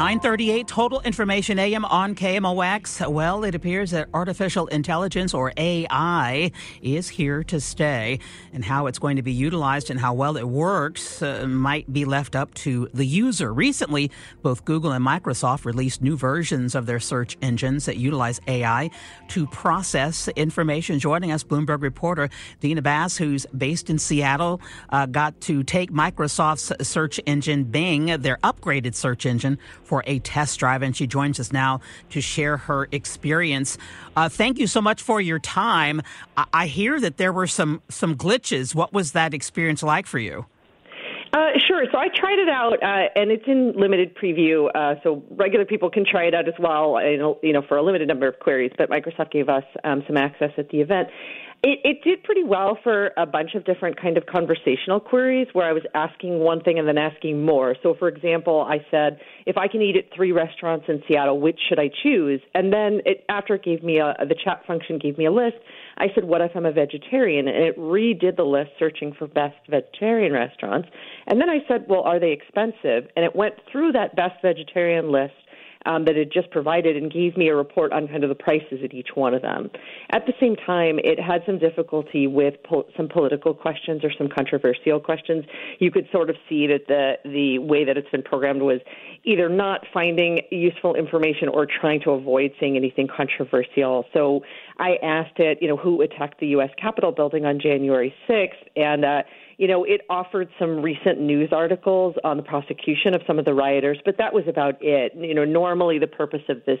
938 total information AM on KMOX. Well, it appears that artificial intelligence or AI is here to stay and how it's going to be utilized and how well it works uh, might be left up to the user. Recently, both Google and Microsoft released new versions of their search engines that utilize AI to process information. Joining us, Bloomberg reporter Dina Bass, who's based in Seattle, uh, got to take Microsoft's search engine Bing, their upgraded search engine, for a test drive, and she joins us now to share her experience. Uh, thank you so much for your time. I-, I hear that there were some some glitches. What was that experience like for you? Uh, sure. So I tried it out, uh, and it's in limited preview, uh, so regular people can try it out as well. You know, for a limited number of queries. But Microsoft gave us um, some access at the event. It, it did pretty well for a bunch of different kind of conversational queries where I was asking one thing and then asking more. So, for example, I said, if I can eat at three restaurants in Seattle, which should I choose? And then it, after it gave me a, the chat function gave me a list, I said, what if I'm a vegetarian? And it redid the list searching for best vegetarian restaurants. And then I said, well, are they expensive? And it went through that best vegetarian list um, that it just provided and gave me a report on kind of the prices at each one of them. At the same time, it had some difficulty with po- some political questions or some controversial questions. You could sort of see that the the way that it's been programmed was either not finding useful information or trying to avoid saying anything controversial. So I asked it, you know, who attacked the U.S. Capitol building on January 6th, and uh, you know, it offered some recent news articles on the prosecution of some of the rioters, but that was about it. You know, normally the purpose of this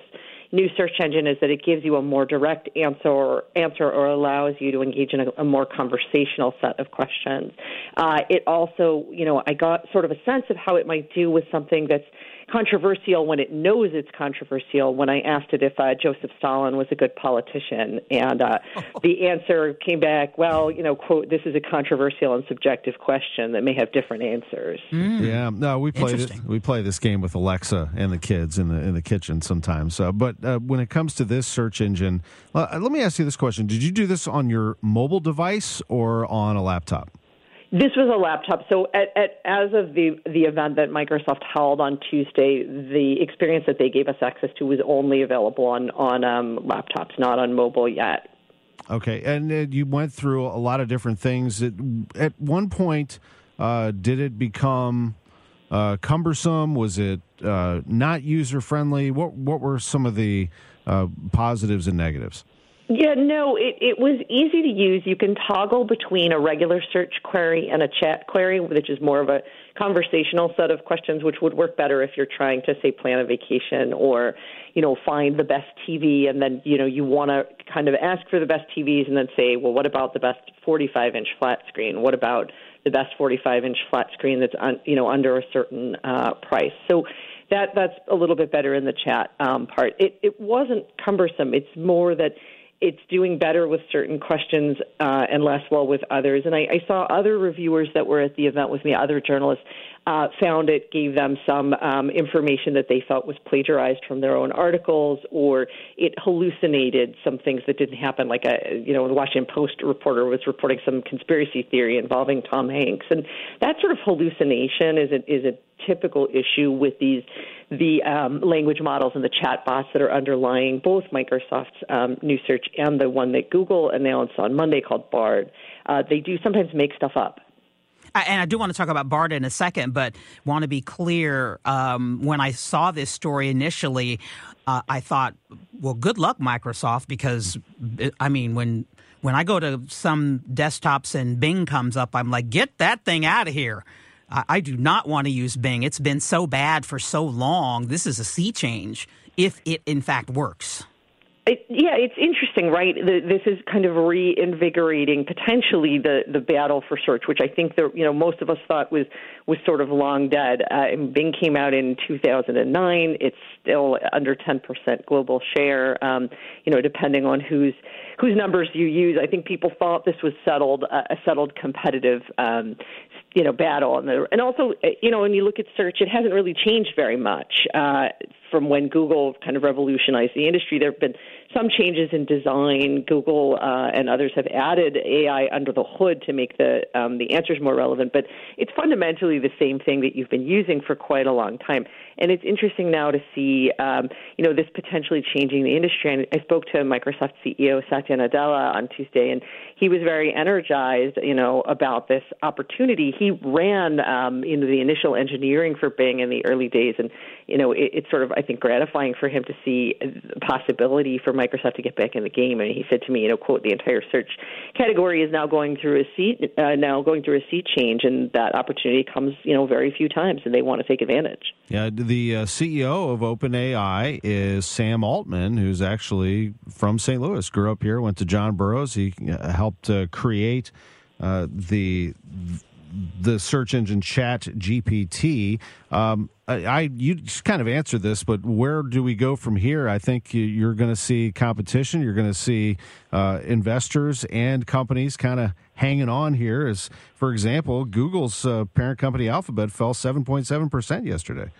new search engine is that it gives you a more direct answer or, answer or allows you to engage in a, a more conversational set of questions. Uh, it also, you know, I got sort of a sense of how it might do with something that's controversial when it knows it's controversial. When I asked it if uh, Joseph Stalin was a good politician, and uh, the answer came back, well, you know, quote, this is a controversial and subjective question that may have different answers. Mm. Yeah, no, we play this, we play this game with Alexa and the kids in the in the kitchen sometimes. Uh, but uh, when it comes to this search engine, uh, let me ask you this question: Did you do this on your mobile device or on a laptop? This was a laptop. So, at, at, as of the the event that Microsoft held on Tuesday, the experience that they gave us access to was only available on on um, laptops, not on mobile yet. Okay, and uh, you went through a lot of different things. At, at one point, uh, did it become uh, cumbersome? Was it uh, not user friendly? What what were some of the uh, positives and negatives? Yeah, no, it, it was easy to use. You can toggle between a regular search query and a chat query, which is more of a conversational set of questions, which would work better if you're trying to, say, plan a vacation or, you know, find the best TV. And then, you know, you want to kind of ask for the best TVs and then say, well, what about the best 45 inch flat screen? What about the best 45 inch flat screen that's, un, you know, under a certain uh, price? So, that that's a little bit better in the chat um, part. It it wasn't cumbersome. It's more that it's doing better with certain questions uh, and less well with others. And I, I, saw other reviewers that were at the event with me, other journalists, uh, found it gave them some um, information that they felt was plagiarized from their own articles, or it hallucinated some things that didn't happen. Like a, you know, the Washington Post reporter was reporting some conspiracy theory involving Tom Hanks, and that sort of hallucination is a, is a typical issue with these the um, language models and the chat bots that are underlying both Microsoft's um, new search and the one that Google announced on Monday called Bard. Uh, they do sometimes make stuff up. And I do want to talk about Bard in a second, but want to be clear. Um, when I saw this story initially, uh, I thought, well, good luck, Microsoft, because I mean, when when I go to some desktops and Bing comes up, I'm like, get that thing out of here. I, I do not want to use Bing. It's been so bad for so long. This is a sea change if it in fact works. It, yeah, it's interesting, right? The, this is kind of reinvigorating potentially the the battle for search, which I think the you know most of us thought was was sort of long dead. Uh, Bing came out in 2009. It's still under 10% global share. Um, you know, depending on whose whose numbers you use, I think people thought this was settled uh, a settled competitive um, you know battle and, the, and also uh, you know when you look at search it hasn't really changed very much uh, from when Google kind of revolutionized the industry there have been some changes in design Google uh, and others have added AI under the hood to make the um, the answers more relevant. But it's fundamentally the same thing that you've been using for quite a long time. And it's interesting now to see um, you know this potentially changing the industry. And I spoke to Microsoft CEO Satya Nadella on Tuesday and he was very energized you know about this opportunity. He ran um, know the initial engineering for Bing in the early days, and you know it, it's sort of I think gratifying for him to see the possibility for Microsoft to get back in the game. And he said to me, you know, quote, the entire search category is now going through a seat uh, now going through a seat change, and that opportunity comes you know very few times, and they want to take advantage. Yeah, the uh, CEO of OpenAI is Sam Altman, who's actually from St. Louis, grew up here, went to John Burroughs. He uh, helped uh, create. Uh, the the search engine Chat GPT. Um, I, I, you just kind of answered this, but where do we go from here? I think you're going to see competition. You're going to see uh, investors and companies kind of hanging on here. As for example, Google's uh, parent company Alphabet fell 7.7 percent yesterday.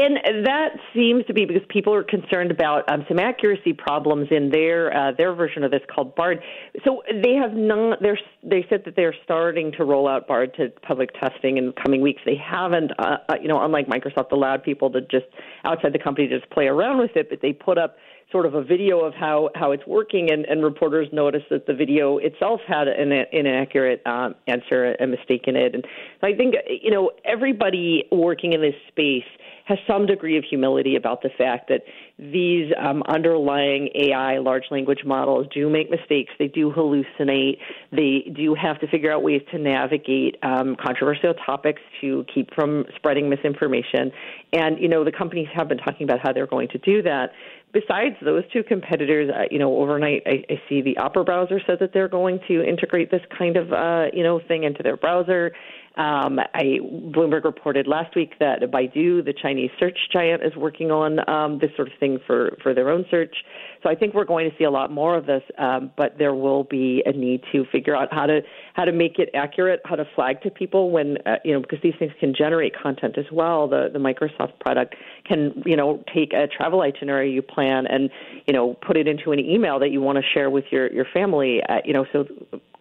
And that seems to be because people are concerned about um, some accuracy problems in their uh, their version of this called Bard. So they have not. They're, they said that they're starting to roll out Bard to public testing in coming weeks. They haven't, uh, uh, you know, unlike Microsoft, allowed people to just outside the company to just play around with it. But they put up sort of a video of how how it's working, and, and reporters noticed that the video itself had an, an inaccurate um, answer, a mistake in it. And I think you know everybody working in this space has some degree of humility about the fact that these um, underlying AI large language models do make mistakes. They do hallucinate. They do have to figure out ways to navigate um, controversial topics to keep from spreading misinformation. And, you know, the companies have been talking about how they're going to do that besides those two competitors, uh, you know, overnight I, I see the Opera browser said that they're going to integrate this kind of uh, you know thing into their browser. Um, I, Bloomberg reported last week that Baidu, the Chinese search giant, is working on um, this sort of thing for, for their own search. So I think we're going to see a lot more of this, um, but there will be a need to figure out how to how to make it accurate, how to flag to people when uh, you know because these things can generate content as well. The the Microsoft product can you know take a travel itinerary you plan and you know put it into an email that you want to share with your your family. Uh, you know so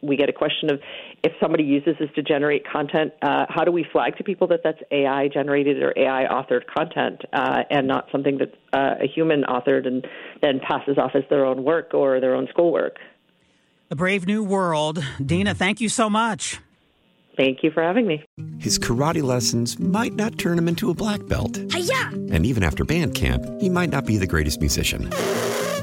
we get a question of if somebody uses this to generate content, uh, how do we flag to people that that's AI generated or AI authored content uh, and not something that uh, a human authored and then passes off as their own work or their own schoolwork? A brave new world. Dina, thank you so much. Thank you for having me. His karate lessons might not turn him into a black belt. Hi-ya! And even after band camp, he might not be the greatest musician.